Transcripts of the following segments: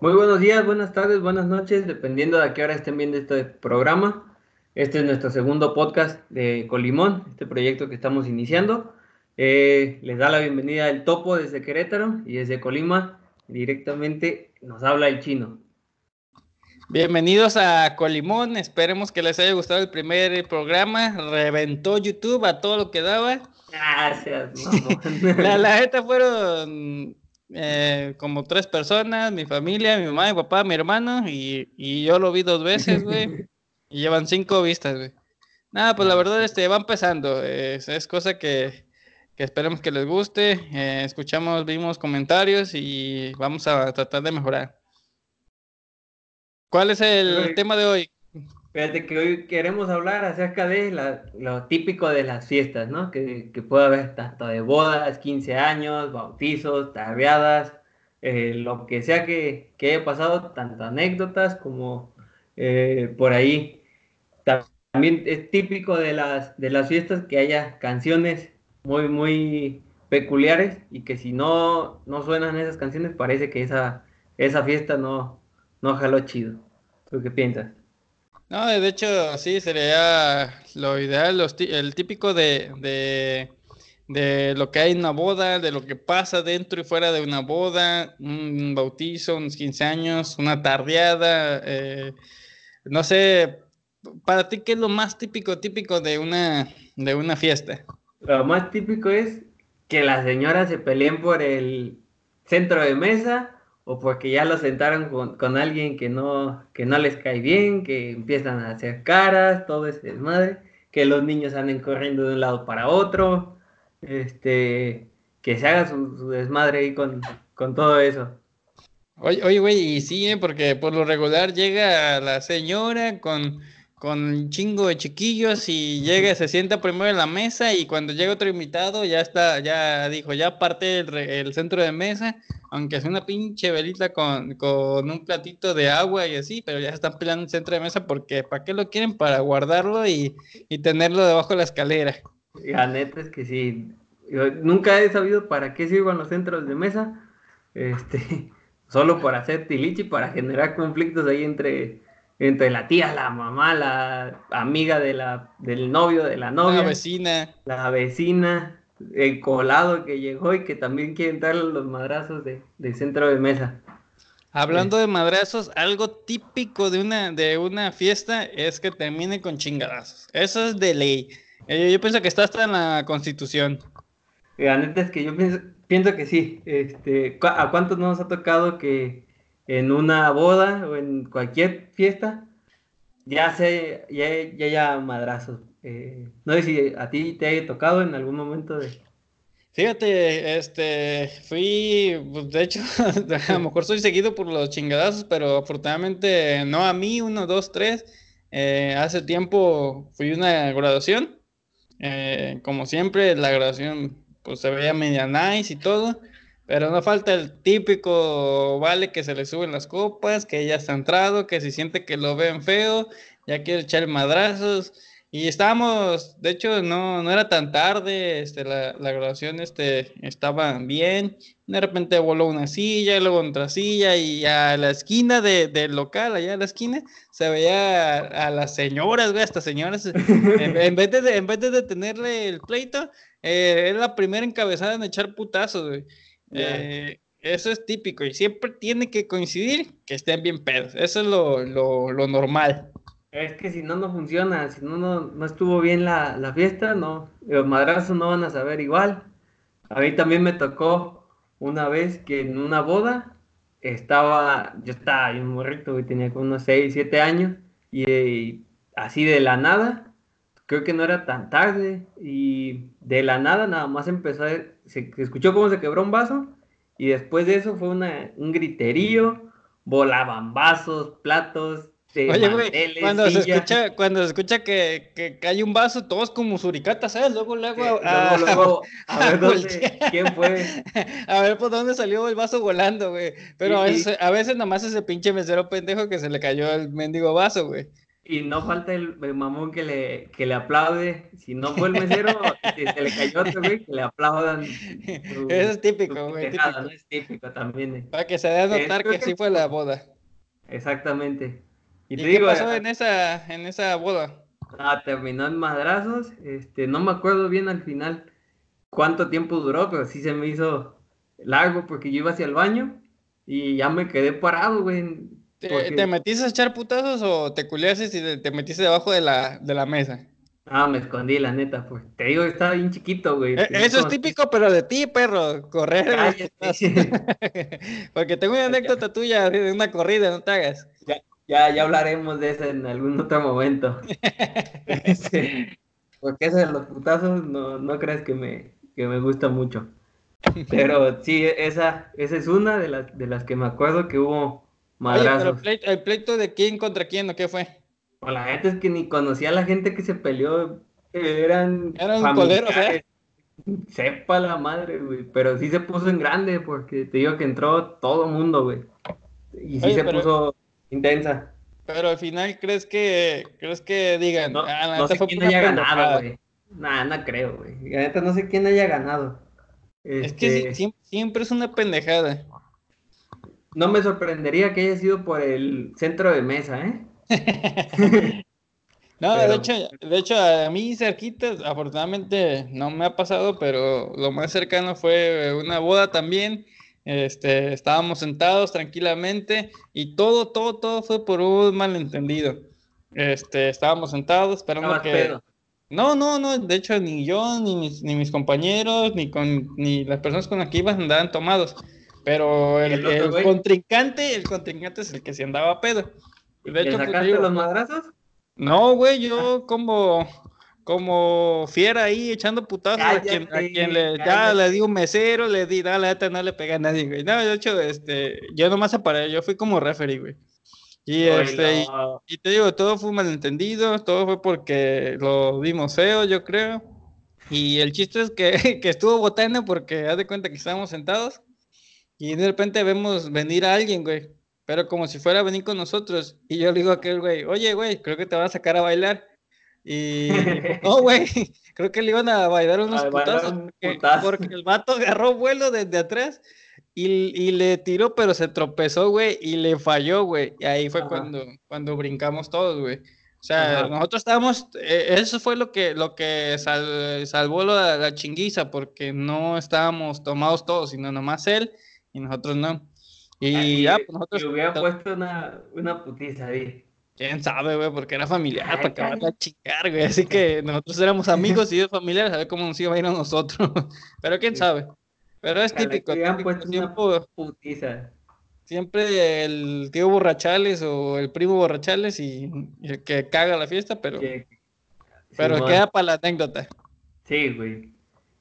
Muy buenos días, buenas tardes, buenas noches, dependiendo de a qué hora estén viendo este programa. Este es nuestro segundo podcast de Colimón, este proyecto que estamos iniciando. Eh, les da la bienvenida el Topo desde Querétaro y desde Colima directamente nos habla el chino. Bienvenidos a Colimón, esperemos que les haya gustado el primer programa, reventó YouTube a todo lo que daba. Gracias, la, la gente fueron eh, como tres personas, mi familia, mi mamá, mi papá, mi hermano, y, yo lo vi dos veces, güey. y llevan cinco vistas, güey. Nada, pues la verdad, este, va empezando. Es, es cosa que, que, esperemos que les guste. Eh, escuchamos, vimos comentarios y vamos a tratar de mejorar. ¿Cuál es el tema de hoy? Fíjate que hoy queremos hablar acerca de lo típico de las fiestas, ¿no? Que, que, puede haber tanto de bodas, 15 años, bautizos, tardeadas, eh, lo que sea que, que, haya pasado, tanto anécdotas como eh, por ahí. También es típico de las, de las fiestas que haya canciones muy, muy peculiares y que si no, no suenan esas canciones parece que esa, esa fiesta no, no jaló chido. ¿Tú qué piensas? No, de hecho, sí, sería lo ideal, el típico de, de, lo que hay en una boda, de lo que pasa dentro y fuera de una boda, un bautizo, unos 15 años, una tardeada, eh, no sé, para ti, ¿qué es lo más típico, típico de una, de una fiesta? Lo más típico es que las señoras se peleen por el centro de mesa o porque ya lo sentaron con, alguien que no, que no les cae bien, que empiezan a hacer caras, todo ese desmadre, que los niños anden corriendo de un lado para otro, este, que se haga su, desmadre ahí con, con, todo eso. Oye, oye, güey, y sí, ¿eh? porque por lo regular llega la señora con con un chingo de chiquillos y llega, se sienta primero en la mesa y cuando llega otro invitado ya está, ya dijo, ya parte el, centro de mesa, aunque sea una pinche velita con, un platito de agua y así, pero ya están peleando el centro de mesa porque ¿para qué lo quieren? Para guardarlo y, tenerlo debajo de la escalera. La neta es que sí, yo nunca he sabido para qué sirven los centros de mesa, este, solo para hacer tilichi, para generar conflictos ahí entre entre la tía, la mamá, la amiga de la, del novio, de la novia. La vecina. La vecina, el colado que llegó y que también quiere darle los madrazos de, centro de mesa. Hablando de madrazos, algo típico de una, de una fiesta es que termine con chingadazos. Eso es de ley. Eh, yo, pienso que está hasta en la constitución. La neta es que yo pienso, pienso que sí. Este, ¿A cuántos nos ha tocado que en una boda o en cualquier fiesta, ya se, ya, ya, ya madrazos. Eh, no sé si a ti te haya tocado en algún momento de... Fíjate, este, fui, pues, de hecho, a lo mejor soy seguido por los chingadazos, pero afortunadamente no a mí, uno, dos, tres. Eh, hace tiempo fui a una graduación, eh, como siempre, la graduación pues se veía media nice y todo. Pero no falta el típico vale que se le suben las copas, que ya está entrado, que si siente que lo ven feo, ya quiere echar madrazos. Y estábamos, de hecho, no, no era tan tarde, este, la, la grabación este, estaba bien. De repente voló una silla, y luego otra silla, y a la esquina de, del local, allá a la esquina, se veía a, las señoras, güey, estas señoras, en, vez de, en vez de detenerle el pleito, eh, era la primera encabezada en echar putazos, güey. Eh, eso es típico y siempre tiene que coincidir que estén bien pedos. Eso es lo, lo, normal. Es que si no, no funciona. Si no, no, estuvo bien la, la, fiesta, no. Los madrazos no van a saber igual. A mí también me tocó una vez que en una boda estaba, yo estaba un morrito, y tenía como unos 6, 7 años, y, así de la nada, creo que no era tan tarde, y de la nada nada más empezó a se, escuchó cómo se quebró un vaso y después de eso fue una, un griterío, volaban vasos, platos. Oye, güey, cuando se escucha, cuando se escucha que, que cae un vaso, todos como suricatas, ¿sabes? Luego, luego, a, luego, a, ver quién fue. A ver por dónde salió el vaso volando, güey. Pero a, veces, a veces nomás ese pinche mesero pendejo que se le cayó el mendigo vaso, güey. Y no falta el, mamón que le, que le aplaude. Si no fue el mesero, si se le cayó otro, güey, que le aplaudan. Eso es típico, güey. Típico. ¿no? Es típico también. Eh. Para que se dé a notar que, sí fue la boda. Exactamente. ¿Y, te qué pasó eh, en esa, en esa boda? Ah, terminó en madrazos. Este, no me acuerdo bien al final cuánto tiempo duró, pero sí se me hizo largo porque yo iba hacia el baño y ya me quedé parado, güey. ¿Te, metiste a echar putazos o te culiaste y te, metiste debajo de la, de la mesa? Ah, me escondí, la neta, pues. Te digo, estaba bien chiquito, güey. E, eso es típico, pero de ti, perro. Correr. Porque tengo una anécdota tuya de una corrida, no te hagas. Ya, ya, ya hablaremos de eso en algún otro momento. porque eso de los putazos no, no crees que me, que me gusta mucho. Pero sí, esa, esa es una de las, de las que me acuerdo que hubo madrazos. el, pleito, de quién contra quién o qué fue? Pues la gente es que ni conocía a la gente que se peleó. Eran. Eran coleros, ¿eh? Sepa la madre, güey. Pero sí se puso en grande porque te digo que entró todo mundo, güey. Y sí se puso intensa. Pero al final, ¿crees que crees que digan? No, ah, no sé quién haya ganado, güey. Nah, no creo, güey. La neta no sé quién haya ganado. Es que este, siempre, es una pendejada. No me sorprendería que haya sido por el centro de mesa, ¿eh? no, de, hecho, de hecho, a mí cerquita, afortunadamente no me ha pasado, pero lo más cercano fue una boda también. Este, estábamos sentados tranquilamente y todo, todo, todo fue por un malentendido. Este, estábamos sentados esperando que. No, no, no, de hecho ni yo, ni mis, ni mis compañeros, ni con ni las personas con las que iban andaban tomados. Pero el, contrincante, el contrincante es el que se andaba a pedo. De hecho, pues, sacaste los madrazos? No, güey, yo como, como fiera ahí echando putazos a quien, a quien le, ya le di un mesero, le di, dale, no le pega a nadie, güey. No, de hecho, este, yo nomás aparé, yo fui como referee, güey. Y, este, y, te digo, todo fue un malentendido, todo fue porque lo vimos feo, yo creo. Y el chiste es que, que estuvo botando porque haz de cuenta que estábamos sentados y de repente vemos venir a alguien, güey. Pero como si fuera a venir con nosotros. Y yo le digo a aquel güey, oye, güey, creo que te van a sacar a bailar. Y no, güey, creo que le iban a bailar unos putazos, porque, el vato agarró vuelo desde atrás y, le tiró, pero se tropezó, güey, y le falló, güey. Y ahí fue cuando, cuando brincamos todos, güey. O sea, nosotros estábamos, eh, eso fue lo que, lo que salvó la, la, chinguiza, porque no estábamos tomados todos, sino nomás él y nosotros no. Y ya, pues nosotros. hubiera puesto una, una putiza ahí. Quién sabe, güey, porque era familiar, para acabar a chingar, güey. Así que nosotros éramos amigos y ellos familiares, a ver cómo nos iba a ir a nosotros. Pero quién sabe. Pero es típico. típico Siempre el tío Borrachales o el primo Borrachales y, el que caga la fiesta, pero, pero queda para la anécdota. Sí, güey.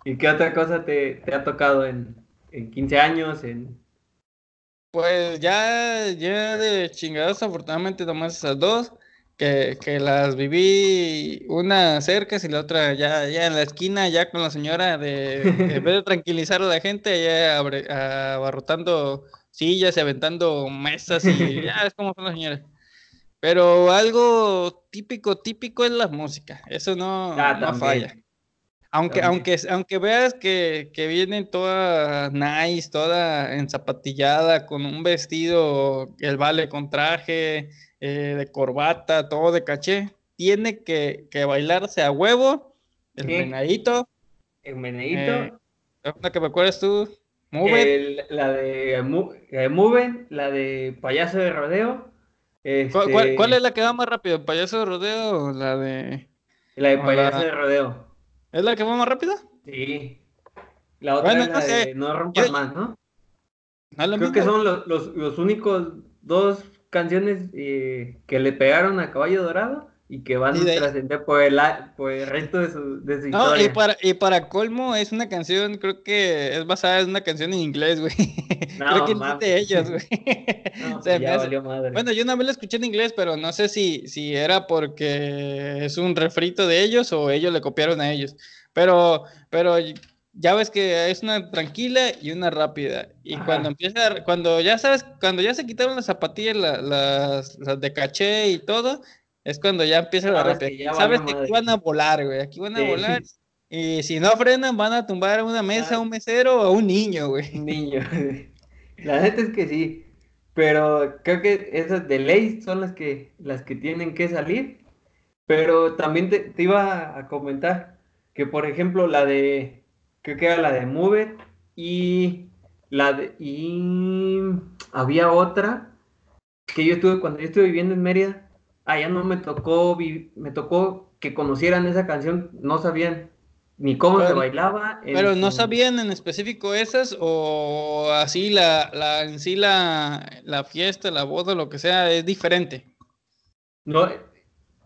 ¿Y qué otra cosa te, te ha tocado en, en 15 años? En... Pues ya, ya de chingados, afortunadamente nomás esas dos que, las viví una cerca y la otra ya, ya en la esquina, ya con la señora, de, en vez de tranquilizar a la gente, ya abarrotando sillas y aventando mesas y ya es como son las señoras. Pero algo típico, típico es la música, eso no, no falla. Aunque, aunque, aunque veas que, que viene toda nice, toda enzapatillada, con un vestido, el vale con traje, eh, de corbata, todo de caché, tiene que, que bailarse a huevo, el menadito. El menadito. Eh, una que me acuerdas tú. la de Moven, la de Payaso de Rodeo. ¿Cuál, ¿Cuál, es la que va más rápido? ¿Payaso de Rodeo o la de.? La de Payaso de Rodeo. ¿Es la que va más rápida? Sí. La otra es la de No rompas más, ¿no? Creo que son los, los, los únicos dos canciones eh, que le pegaron a Caballo Dorado y que van a trascender por el, por el resto de su, de su no, Y para, y para colmo es una canción, creo que es basada en una canción en inglés, güey. creo que es de ellos, güey. Bueno, yo una vez la escuché en inglés, pero no sé si, si era porque es un refrito de ellos o ellos le copiaron a ellos. Pero, pero ya ves que es una tranquila y una rápida. Y cuando empieza, cuando ya sabes, cuando ya se quitaron las zapatillas, las, las, de caché y todo, Es cuando ya empieza la rápida. Sabes que aquí van a volar, güey. Aquí van a volar. Y si no frenan, van a tumbar una mesa, a un mesero o a un niño, güey. Un niño. La neta es que sí. Pero creo que esas de ley son las que, las que tienen que salir. Pero también te, iba a comentar que, por ejemplo, la de, creo que era la de Move y la de, y había otra que yo estuve, cuando yo estuve viviendo en Mérida, allá no me tocó, me tocó que conocieran esa canción, no sabían ni cómo se bailaba. pero no sabían en específico esas o así la, la en sí la, la, fiesta, la boda, lo que sea, es diferente. No,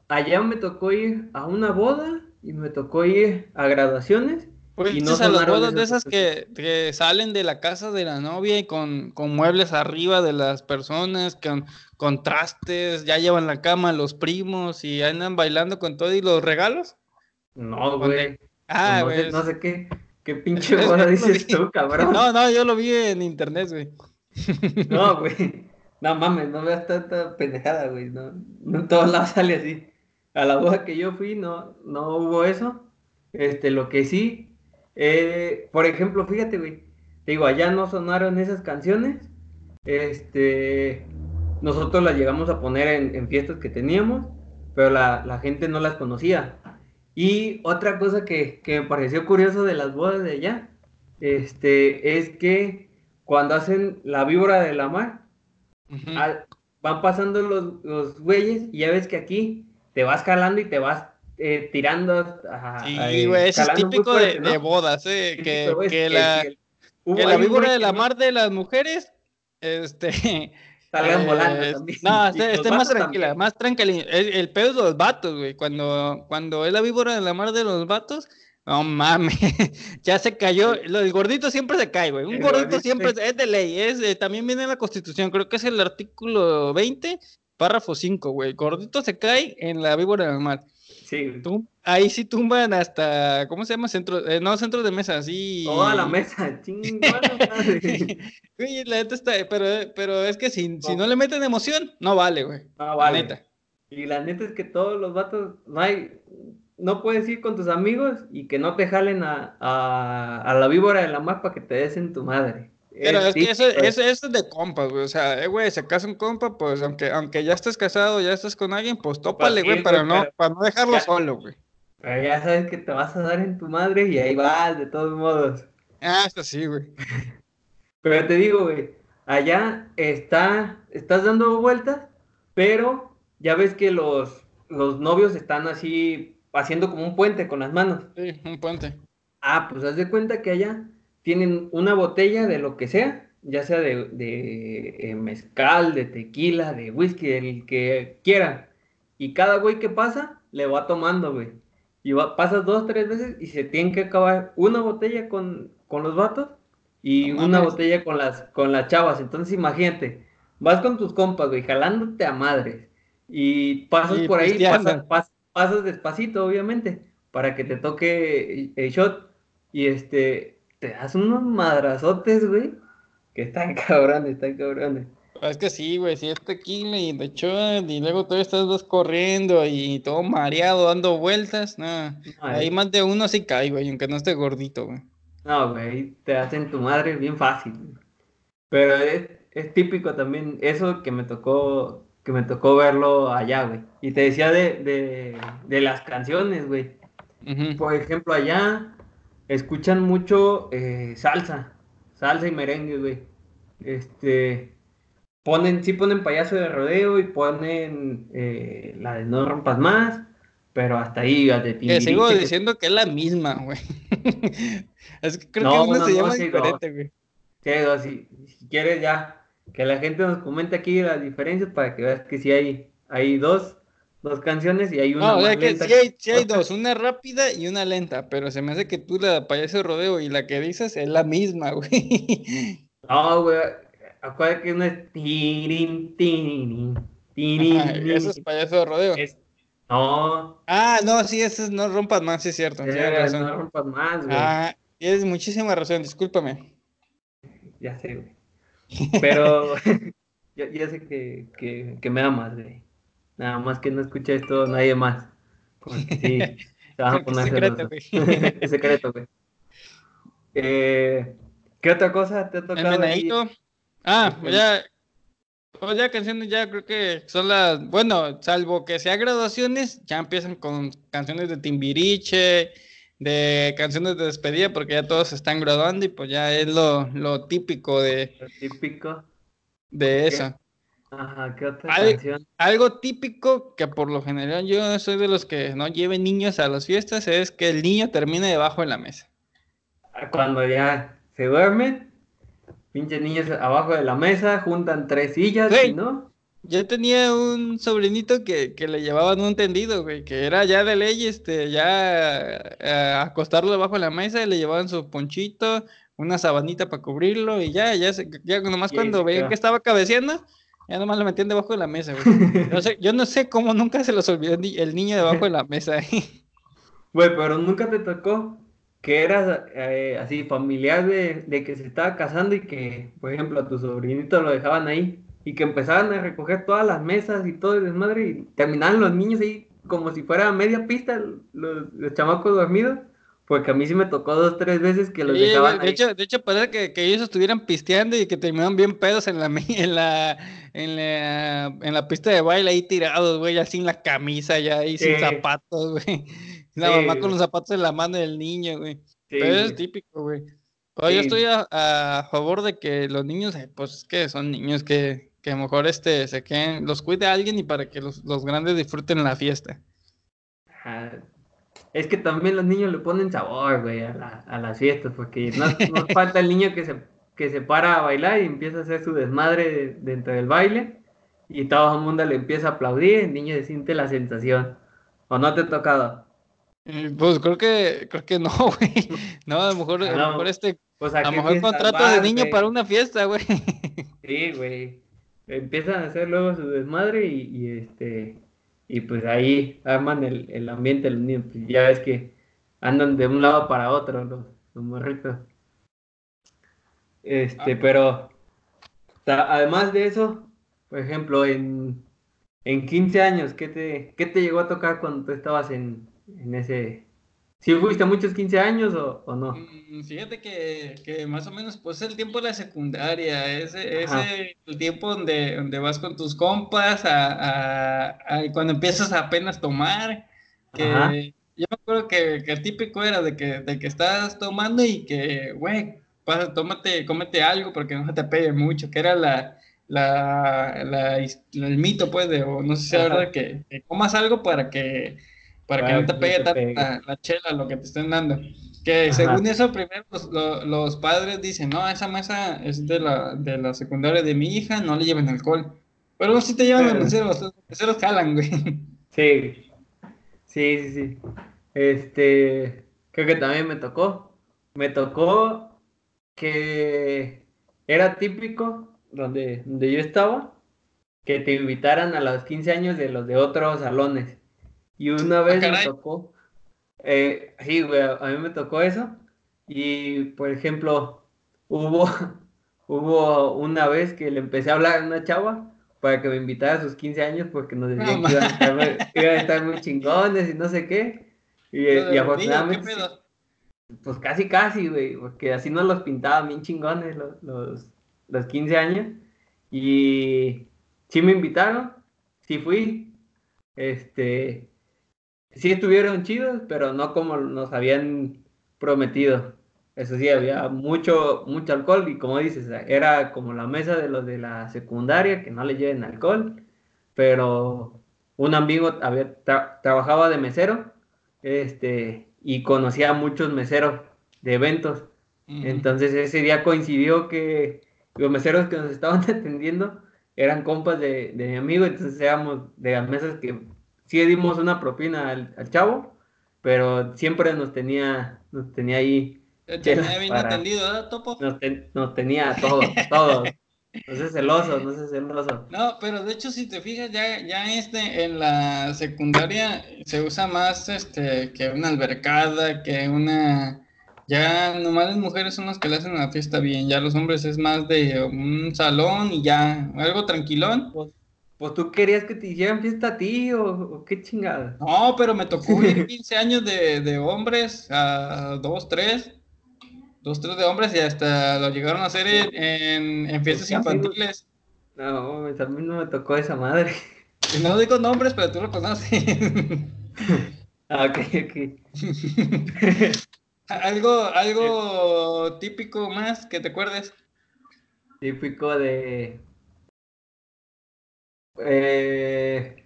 allá me tocó ir a una boda y me tocó ir a graduaciones. Y no a las bodas de esas que, que, salen de la casa de la novia y con, con muebles arriba de las personas, con contrastes, ya llevan la cama los primos y andan bailando con todo y los regalos. No, güey. Ah, güey. No, sé qué, qué pinche boda dices tú, cabrón. No, no, yo lo vi en internet, güey. No, güey. No mames, no veas tanta pendejada, güey. No, no en todos lados sale así a la boda que yo fui no, no hubo eso. Este, lo que sí, eh, por ejemplo, fíjate, güey, digo, allá no sonaron esas canciones. Este, nosotros las llegamos a poner en, fiestas que teníamos, pero la, gente no las conocía. Y otra cosa que, me pareció curioso de las bodas de allá, este, es que cuando hacen la víbora de la mar, van pasando los, los güeyes y ya ves que aquí te vas jalando y te vas eh, tirando. sí, güey, eso es típico de, bodas, eh, que, que, la, que la víbora de la mar de las mujeres, este... Salgan eh, volando también. No, esté, más tranquila, más tranquila. El, pedo es los vatos, güey. Cuando, cuando es la víbora de la mar de los vatos, no mames, ya se cayó. El gordito siempre se cae, güey. Un gordito, siempre es de ley. Es, eh, también viene en la Constitución, creo que es el artículo 20 Párrafo 5, güey. Gordito se cae en la víbora del mar. Sí. ahí sí tumban hasta, ¿cómo se llama? Centro, eh, no, centro de mesa, sí. Toda la mesa. Güey, la neta está, pero, pero es que si, si no le meten emoción, no vale, güey. No vale. La neta. Y la neta es que todos los vatos, no hay, no puedes ir con tus amigos y que no te jalen a, a, a la víbora de la mar para que te des en tu madre. Pero es, que eso, es de compas, güey. O sea, eh, güey, se casa un compa, pues aunque, aunque ya estés casado, ya estés con alguien, pues tópale, güey, para, no, para no dejarlo solo, güey. Pero ya sabes que te vas a dar en tu madre y ahí vas, de todos modos. Ah, eso sí, güey. Pero te digo, güey, allá está, estás dando vueltas, pero ya ves que los, los novios están así haciendo como un puente con las manos. Sí, un puente. Ah, pues haz de cuenta que allá tienen una botella de lo que sea, ya sea de, de eh, mezcal, de tequila, de whisky, del que quieran. Y cada güey que pasa, le va tomando, güey. Y va, pasas dos, tres veces y se tienen que acabar una botella con, con los vatos y una botella con las, con las chavas. Entonces imagínate, vas con tus compas, güey, jalándote a madres. Y pasas por ahí, pasas, pasas, despacito, obviamente, para que te toque el shot. Y este, te das unos madrazotes, güey, que están cabrones, están cabrones. Es que sí, güey, si es tequila y de hecho, y luego todavía estás dos corriendo y todo mareado, dando vueltas, no, ahí más de uno sí cae, güey, aunque no esté gordito, güey. No, güey, te hacen tu madre bien fácil. Pero es, es, típico también eso que me tocó, que me tocó verlo allá, güey. Y te decía de, de, de las canciones, güey. Por ejemplo, allá escuchan mucho eh, salsa, salsa y merengue, güey. Este, ponen, sí ponen payaso de rodeo y ponen eh, la de no rompas más, pero hasta ahí, de Que sigo diciendo que es la misma, güey. es que creo que uno se llama diferente, güey. Sí, si, si quieres ya, que la gente nos comente aquí las diferencias para que veas que sí hay, hay dos dos canciones y hay una. No, o sea que sí hay, sí hay dos, una rápida y una lenta, pero se me hace que tú la payaso rodeo y la que dices es la misma, güey. No, güey. Acuérdate que una es tirin, tirin, tirin. eso es payaso de rodeo. No. Ah, no, sí, eso es no rompas más, sí es cierto. razón. No rompas más, güey. Ah, tienes muchísima razón, discúlpame. Ya sé, güey. Pero ya, ya sé que, que, que me amas, güey. Nada más que no escuche esto nadie más. sí, es secreto, güey. es secreto, güey. Eh, ¿Qué otra cosa te ha tocado? El Ah, ya. Pues ya canciones ya creo que son las, bueno, salvo que sea graduaciones, ya empiezan con canciones de Timbiriche, de canciones de despedida, porque ya todos se están graduando y pues ya es lo, lo típico de... Lo típico. De eso. Ajá, ¿qué otra canción? Algo típico que por lo general yo soy de los que no lleven niños a las fiestas es que el niño termine debajo de la mesa. Cuando ya se duerme, pinches niños abajo de la mesa, juntan tres sillas, ¿no? Yo tenía un sobrinito que, le llevaban un tendido, güey, que era ya de ley, este, ya eh, acostarlo debajo de la mesa y le llevaban su ponchito, una sabanita para cubrirlo y ya, ya, ya nomás cuando veían que estaba cabeceando, ya nomás lo metían debajo de la mesa, güey. No sé, yo no sé cómo nunca se los olvidó el niño debajo de la mesa. Güey, pero nunca te tocó que eras eh, así familiar de, de, que se estaba casando y que, por ejemplo, a tu sobrinito lo dejaban ahí y que empezaban a recoger todas las mesas y todo el desmadre y terminaban los niños ahí como si fuera media pista los, los chamacos dormidos. Porque a mí sí me tocó dos, tres veces que los dejaban de Hecho, de hecho, parece que, que, ellos estuvieran pisteando y que terminaban bien pedos en la, en la, en la, en la pista de baile ahí tirados, güey, ya sin la camisa, ya ahí sin zapatos, güey. La mamá con los zapatos en la mano del niño, güey. Pero es típico, güey. Yo estoy a, favor de que los niños, eh, pues que son niños que, que a lo mejor este, se queden, los cuide a alguien y para que los, los grandes disfruten la fiesta. Es que también los niños le ponen sabor, güey, a, la, a las fiestas, porque no, no falta el niño que se, que se para a bailar y empieza a hacer su desmadre dentro del baile y todo el mundo le empieza a aplaudir, el niño se siente la sensación. ¿O no te ha tocado? Eh, pues creo que, creo que no, güey. No, a lo mejor, a lo mejor este, pues, a, lo mejor contrato de niño para una fiesta, güey. Sí, güey. Empiezan a hacer luego su desmadre y, y este, y pues ahí arman el, el ambiente los niños. Pues ya ves que andan de un lado para otro los, los morritos. Este, ah. pero además de eso, por ejemplo, en, en 15 años, ¿qué te, ¿qué te llegó a tocar cuando tú estabas en, en ese... ¿Sí fuiste a muchos 15 años o, o no? Mm, fíjate que, que, más o menos, pues el tiempo de la secundaria, ese, ese el tiempo donde, donde vas con tus compas, a, a, cuando empiezas a apenas tomar, que yo me acuerdo que, que, el típico era de que, de que estás tomando y que, güey, pasa, tómate, cómete algo porque no se te pegue mucho, que era la, la, la, el mito, pues, de, o no sé si es verdad, que, que comas algo para que para que no te pegue tanta la, chela lo que te estén dando. Que según eso, primero los, los, padres dicen, no, esa mesa es de la, de la secundaria de mi hija, no le lleven alcohol. Pero si te llevan los meseros, los meseros jalan, güey. Sí, sí, sí, sí. Este, creo que también me tocó. Me tocó que era típico donde, donde yo estaba, que te invitaran a los 15 años de los de otros salones. Y una vez me tocó, eh, sí, güey, a mí me tocó eso. Y, por ejemplo, hubo, hubo una vez que le empecé a hablar a una chava para que me invitara a sus 15 años porque nos decían que iban a, estar, muy chingones y no sé qué. Y, y afortunadamente, pues casi, casi, güey, porque así nos los pintaban bien chingones los, los, los 15 años. Y sí me invitaron, sí fui. Este, sí estuvieron chidos, pero no como nos habían prometido. Eso sí, había mucho, mucho alcohol y como dices, era como la mesa de los de la secundaria, que no le lleven alcohol, pero un amigo había trabajaba de mesero este, y conocía a muchos meseros de eventos. Entonces ese día coincidió que los meseros que nos estaban atendiendo eran compas de, de mi amigo, entonces éramos de las mesas que sí dimos una propina al, chavo, pero siempre nos tenía, nos tenía ahí. Tenía bien atendido, ¿eh, Topo? Nos, tenía todos, todos. No sé celoso, no sé celoso. No, pero de hecho si te fijas ya, ya este, en la secundaria se usa más este que una albercada, que una ya nomás las mujeres son las que le hacen la fiesta bien, ya los hombres es más de un salón y ya, algo tranquilón. Pues, tú querías que te hicieran fiesta a ti o, qué chingada. No, pero me tocó ir 15 años de, de hombres a dos, tres. Dos, tres de hombres y hasta lo llegaron a hacer en, en fiestas infantiles. No, a mí no me tocó esa madre. No digo nombres, pero tú lo conoces. ah, ok, ok. algo, algo típico más que te acuerdes. Típico de. Eh,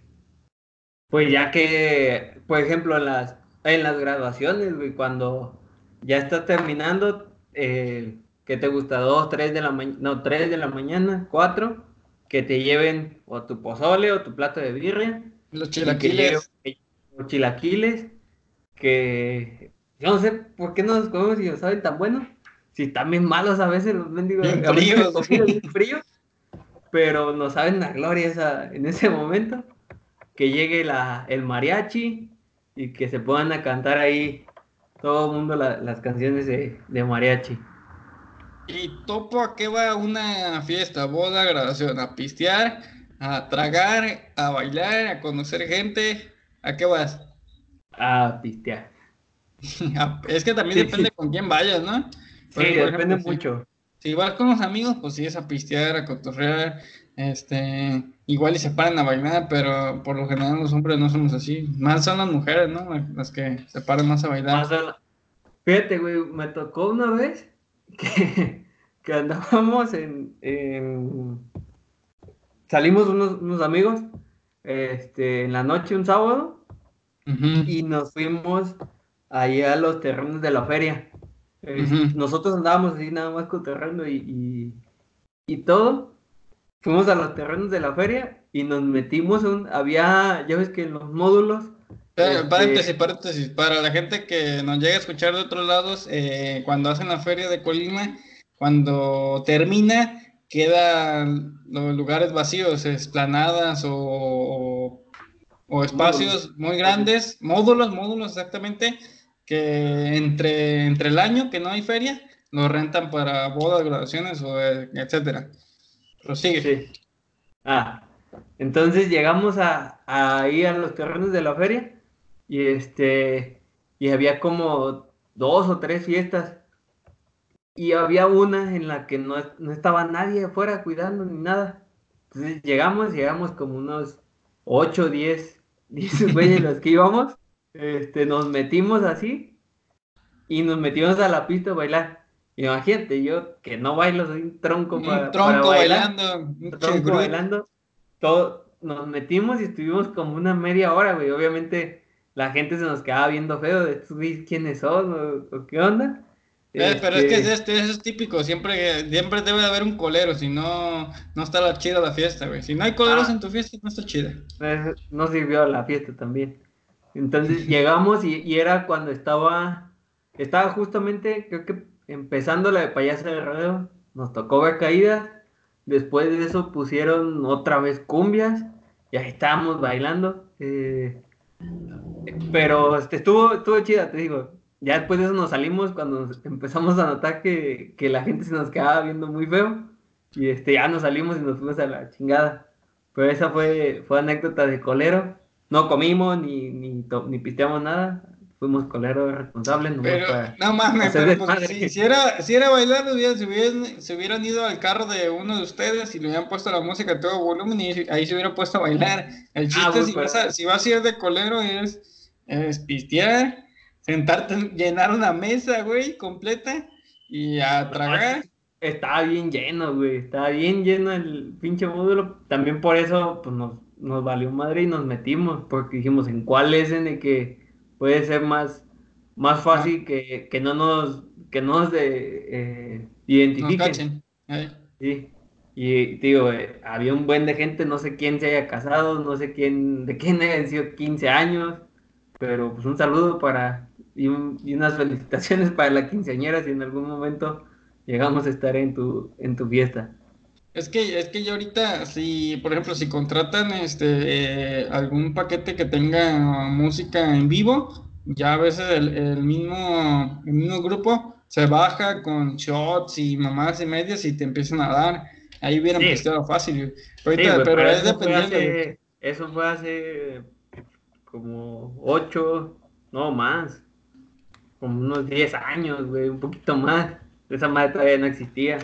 pues ya que, por ejemplo, en las, en las graduaciones, güey, cuando ya está terminando, eh, ¿qué te gusta? ¿Dos, tres de la mañana? No, tres de la mañana, cuatro, que te lleven o tu pozole o tu plato de birria. Los chilaquiles. los chilaquiles, que yo no sé por qué no los comemos si no saben tan buenos. Si están bien malos a veces los mendigos. Bien fríos. Pero no saben la gloria esa, en ese momento. Que llegue la, el mariachi y que se puedan a cantar ahí todo el mundo las canciones de, de mariachi. ¿Y topo a qué va una fiesta, boda, graduación? ¿A pistear? ¿A tragar? ¿A bailar? ¿A conocer gente? ¿A qué vas? A pistear. es que también depende con quién vayas, ¿no? sí, depende mucho. Si, vas con los amigos, pues sí es a pistear, a cotorrear, este, igual y se paran a bailar, pero por lo general los hombres no somos así. Más son las mujeres, ¿no? Las que se paran más a bailar. Fíjate, güey, me tocó una vez que, andábamos en, salimos unos, amigos este, en la noche un sábado y nos fuimos ahí a los terrenos de la feria. Nosotros andábamos así nada más con terreno y, y, todo. Fuimos a los terrenos de la feria y nos metimos un, había, ya ves que en los módulos este, paréntesis, paréntesis. Para la gente que nos llega a escuchar de otros lados, eh, cuando hacen la feria de Colima, cuando termina, quedan los lugares vacíos, esplanadas o, o, espacios muy grandes, módulos, módulos exactamente, que entre, entre el año que no hay feria, los rentan para bodas, graduaciones o eh, etcétera. Prosigue. Sí. Ah, entonces llegamos a, a ir a los terrenos de la feria y este, y había como dos o tres fiestas. Y había una en la que no, estaba nadie afuera cuidando ni nada. Entonces llegamos, llegamos como unos 8, 10, 10 güeyes los que íbamos. Este, nos metimos así y nos metimos a la pista a bailar. Imagínate, yo que no bailo, soy un tronco para, tronco bailando. Un tronco bailando. Todo, nos metimos y estuvimos como una media hora, güey. Obviamente la gente se nos quedaba viendo feo de tú quiénes son o, qué onda. Eh, pero es que este, este, eso es típico, siempre, siempre debe de haber un colero, si no, no está la chida la fiesta, güey. Si no hay coleros ah. en tu fiesta, no está chida. no sirvió la fiesta también. Entonces llegamos y, era cuando estaba, estaba justamente, creo que empezando la de payasa de rodeo, nos tocó ver caídas, después de eso pusieron otra vez cumbias, y ahí estábamos bailando. Eh, pero este, estuvo, estuvo chida, te digo. Ya después de eso nos salimos cuando empezamos a notar que, la gente se nos quedaba viendo muy feo. Y este, ya nos salimos y nos fuimos a la chingada. Pero esa fue, fue anécdota de colero. No comimos ni, ni, ni pisteamos nada fuimos coleros responsables. No, pero, no mames, pero pues, si, era, si era bailar, se hubieran, se hubieran ido al carro de uno de ustedes y le hubieran puesto la música a todo volumen y ahí se hubiera puesto a bailar. El ah, chiste, si, vas a, si vas a ir de colero, es, es pistear, sentarte, llenar una mesa, güey, completa y a tragar. Estaba bien lleno, güey, estaba bien lleno el pinche módulo. También por eso, pues nos, nos valió madre y nos metimos, porque dijimos, ¿en cuál es en el que puede ser más, más fácil que, que no nos, que nos de, eh, identifiquen. sí. Y digo, eh, había un buen de gente, no sé quién se haya casado, no sé quién, de quién hayan sido 15 años, pero pues un saludo para y, y, unas felicitaciones para la quinceañera si en algún momento llegamos a estar en tu, en tu fiesta. Es que, es que yo ahorita, si, por ejemplo, si contratan este eh, algún paquete que tenga música en vivo, ya a veces el, mismo, el mismo grupo se baja con shots y mamás y medias y te empiezan a dar. ahí hubieran Sí. fácil. Sí, Ahorita, pero es eso fue, dependiendo. güey. hace, eso fue hace como ocho, no más, como unos 10 años, güey, un poquito más. Esa madre todavía no existía.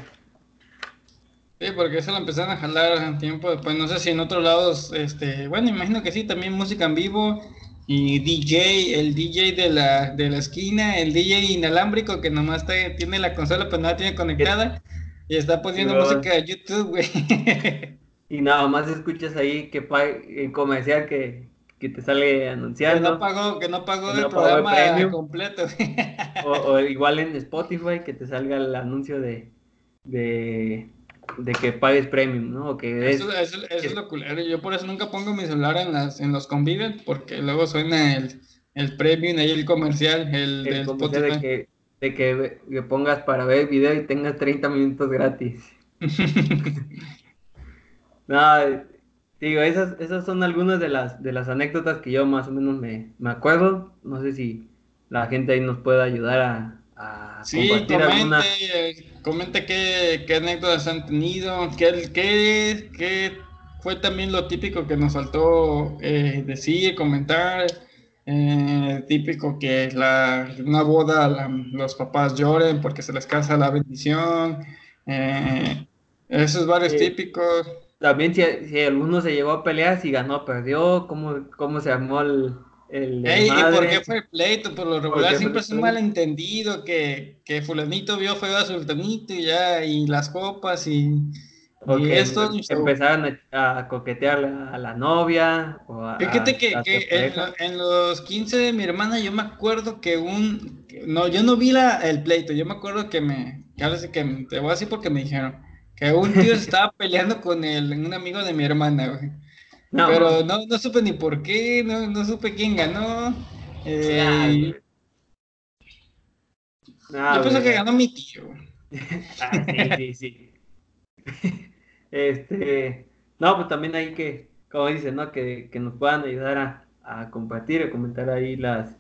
Sí, porque eso lo empezaron a jalar en tiempo después. No sé si en otros lados, este, bueno, imagino que sí, también música en vivo y DJ, el DJ de la, de la esquina, el DJ inalámbrico que nomás tiene la consola pero no la tiene conectada y está poniendo música de YouTube, güey. Y nada más escuchas ahí que el comercial que, que te sale que anunciando. no pagó, que no pagó Que el no pagó el programa premium. completo. O, o igual en Spotify que te salga el anuncio de, de, de que pagues premium, ¿no? Que Eso, eso- eso es lo culero. Yo por eso nunca pongo mi celular en las en los conviven porque luego suena el, el premium ahí el comercial, el, el del comercial de que, de que, que pongas para ver video y tengas 30 minutos gratis. No, digo, esas, esas son algunas de las, de las anécdotas que yo más o menos me, me acuerdo. No sé si la gente ahí nos puede ayudar a, a Sí, compartir comente, comente qué, qué anécdotas han tenido, qué, qué, qué fue también lo típico que nos faltó eh, decir, comentar, eh, típico que la, una boda la- los papás lloren porque se les casa la bendición, eh, esos varios típicos. También si, si alguno se llevó a pelear, si ganó perdió, cómo, cómo se armó el, el Ey, ¿y por qué fue el pleito? Por lo regular siempre es un malentendido que, que fulanito vio feo a sultanito y ya, y las copas y, O y que esto. em- empezaron a, a coquetear a la novia. O a, Fíjate que, a que en, lo- en los 15 de mi hermana yo me acuerdo que un... No, yo no vi la, el pleito, yo me acuerdo que me... que ahora sí que me- te voy a decir porque me dijeron que un tío estaba peleando con el, un amigo de mi hermana, güey. No, Pero no, no supe ni por qué, no, no supe quién ganó. eh. No, yo pienso que ganó mi tío. Ah, sí, sí, sí. Este, no, pues también hay que, como dices, ¿no? Que, que nos puedan ayudar a, a compartir, a comentar ahí las,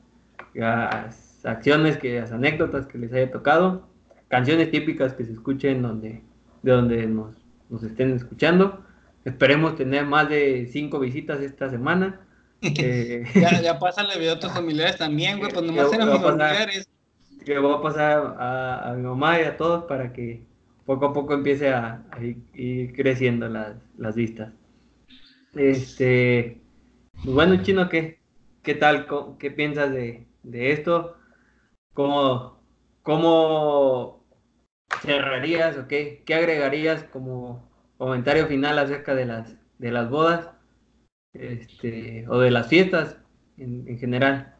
las acciones, que, las anécdotas que les haya tocado, canciones típicas que se escuchen donde, de donde nos, nos estén escuchando. Esperemos tener más de cinco visitas esta semana. Eh, Ya, ya pásale video a tus familiares también, güey, pues nomás Ya eran mis familiares. que voy a pasar a, a mi mamá y a todos para que poco a poco empiece a, a ir, ir creciendo las, las vistas. Este, pues bueno, Chino, ¿qué, qué tal? ¿Cómo- ¿Qué piensas de, de esto? ¿Cómo, ¿Cómo cerrarías o qué, qué agregarías como comentario final acerca de las, de las bodas este, o de las fiestas en, en general?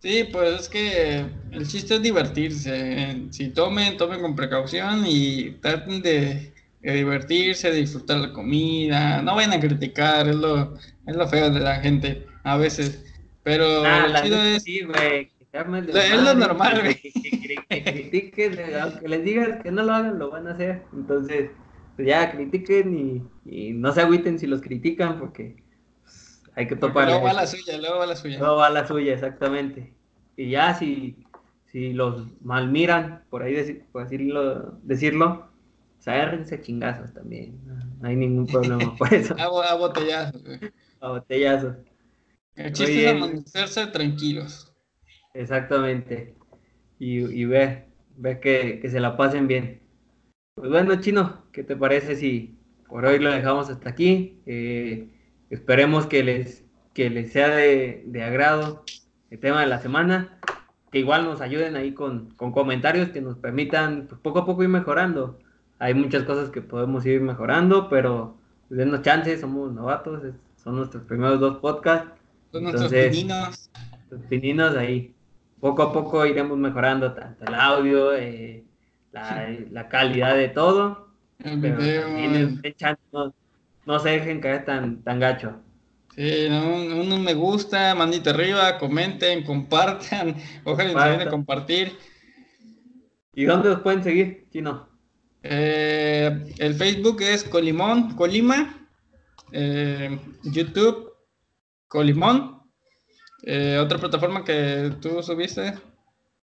Sí, pues es que el chiste es divertirse. Si tomen, tomen con precaución y traten de, de divertirse, de disfrutar la comida. No vayan a criticar, es lo, es lo feo de la gente a veces. Pero Ah, la chido es. sí, güey, Es lo normal, güey. Que, que- que- que critiquen, aunque les digas que no lo hagan, lo van a hacer. Entonces, pues ya critiquen y, y no se agüiten si los critican, porque pues, hay que toparle. luego va la suya, luego va la suya. Luego va la suya, exactamente. Y ya si, si los malmiran, por ahí deci- por decirlo, decirlo, pues agárrense chingazos también. No, hay ningún problema por eso. A, a botellazos. A botellazos. El chiste es amanecerse tranquilos. Exactamente. Y, y ver, ver que, que se la pasen bien. Pues bueno, Chino, ¿qué te parece si por hoy lo dejamos hasta aquí? Eh, esperemos que les, que les sea de, de agrado el tema de la semana. Que igual nos ayuden ahí con, con comentarios que nos permitan pues, poco a poco ir mejorando. Hay muchas cosas que podemos ir mejorando, pero pues, denos chances, somos novatos, son nuestros primeros dos podcasts. Son nuestros pininos. los pininos ahí. Poco a poco iremos mejorando tanto el audio, eh, la, la calidad de todo. El Pero video. no, no se dejen caer tan, tan gacho. Sí, no, un, un me gusta, manito arriba, comenten, compartan. Ojalá les vayan a Compartan. compartir. ¿Y dónde los pueden seguir, Chino? Eh, el Facebook es Colimón, Colima. Eh, YouTube, Colimón. Eh, otra plataforma que tú subiste.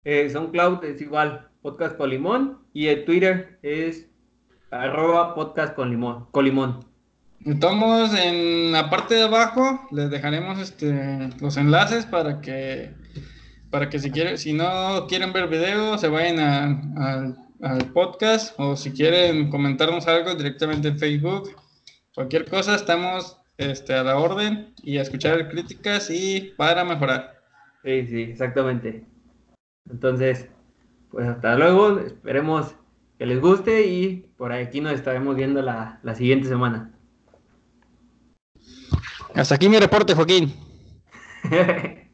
SoundCloud es igual, Podcast con Limón. Y el Twitter es arroba podcast con limón. Con limón. Estamos en la parte de abajo, les dejaremos este, los enlaces para que para que si quieren, si no quieren ver videos, se vayan al podcast o si quieren comentarnos algo directamente en Facebook. Cualquier cosa, estamos este, a la orden y a escuchar críticas y para mejorar. Sí, sí, exactamente. Entonces, pues hasta luego, esperemos que les guste y por aquí nos estaremos viendo la, la siguiente semana. Hasta aquí mi reporte, Joaquín.